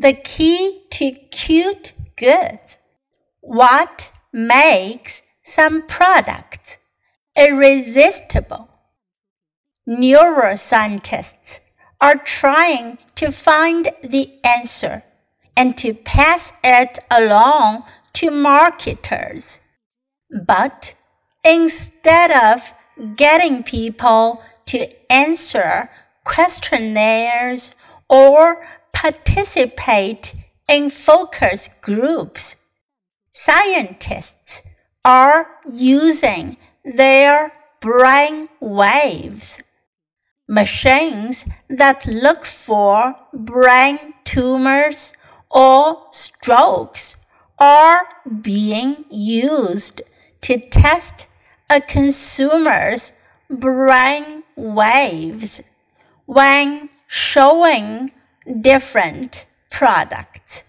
The key to cute goods. What makes some products irresistible? Neuroscientists are trying to find the answer and to pass it along to marketers. But instead of getting people to answer questionnaires or participate in focus groups, scientists are using their brain waves. Machines that look for brain tumors or strokes are being used to test a consumer's brain waves when showing different products.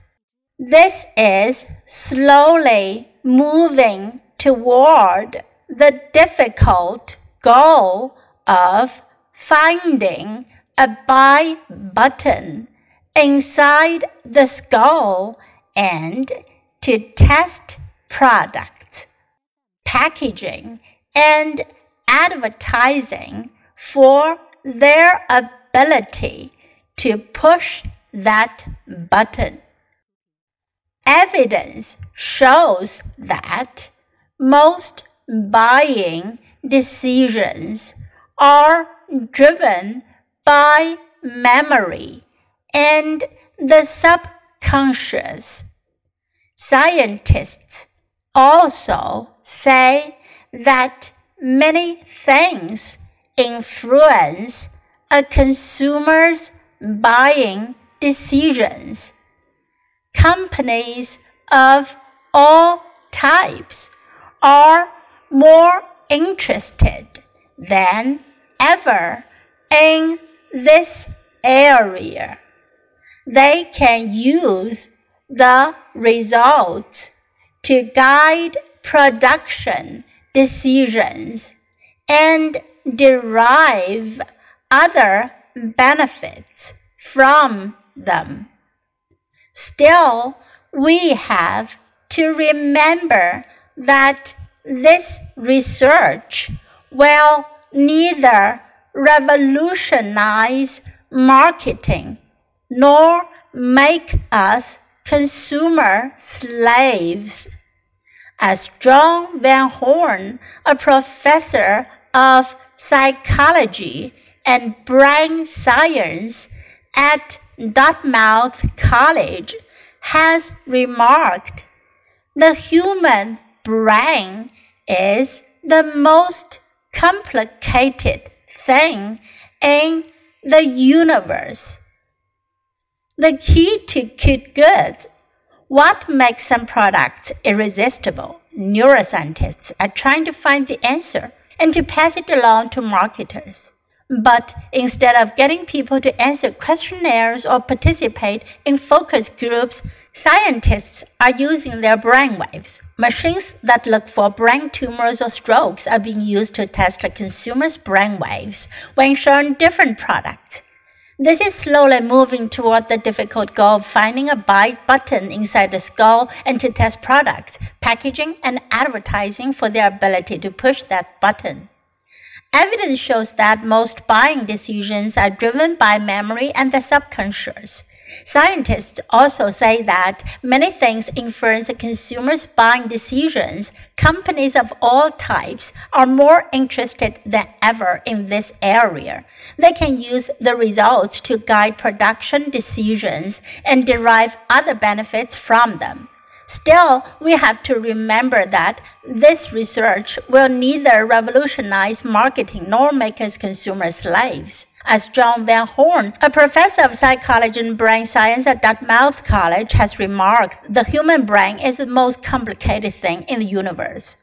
This is slowly moving toward the difficult goal of finding a buy button inside the skull and to test products, packaging, and advertising for their ability to push that button. Evidence shows that most buying decisions are driven by memory and the subconscious. Scientists also say that many things influence a consumer's buying decisions. Companies of all types are more interested than ever in this area. They can use the results to guide production decisions and derive other benefits from them. Still, we have to remember that this research will neither revolutionize marketing nor make us consumer slaves. As John Van Horn, a professor of psychology and brain science at Dartmouth College, has remarked, the human brain is the most complicated thing in the universe. The key to cute goods. What makes some products irresistible? Neuroscientists are trying to find the answer and to pass it along to marketers. But instead of getting people to answer questionnaires or participate in focus groups, scientists are using their brainwaves. Machines that look for brain tumors or strokes are being used to test a consumer's brainwaves when shown different products. This is slowly moving toward the difficult goal of finding a buy button inside the skull and to test products, packaging, and advertising for their ability to push that button. Evidence shows that most buying decisions are driven by memory and the subconscious. Scientists also say that many things influence consumer's buying decisions. Companies of all types are more interested than ever in this area. They can use the results to guide production decisions and derive other benefits from them. Still, we have to remember that this research will neither revolutionize marketing nor make us consumer slaves. As John Van Horn, a professor of psychology and brain science at Dartmouth College, has remarked, the human brain is the most complicated thing in the universe.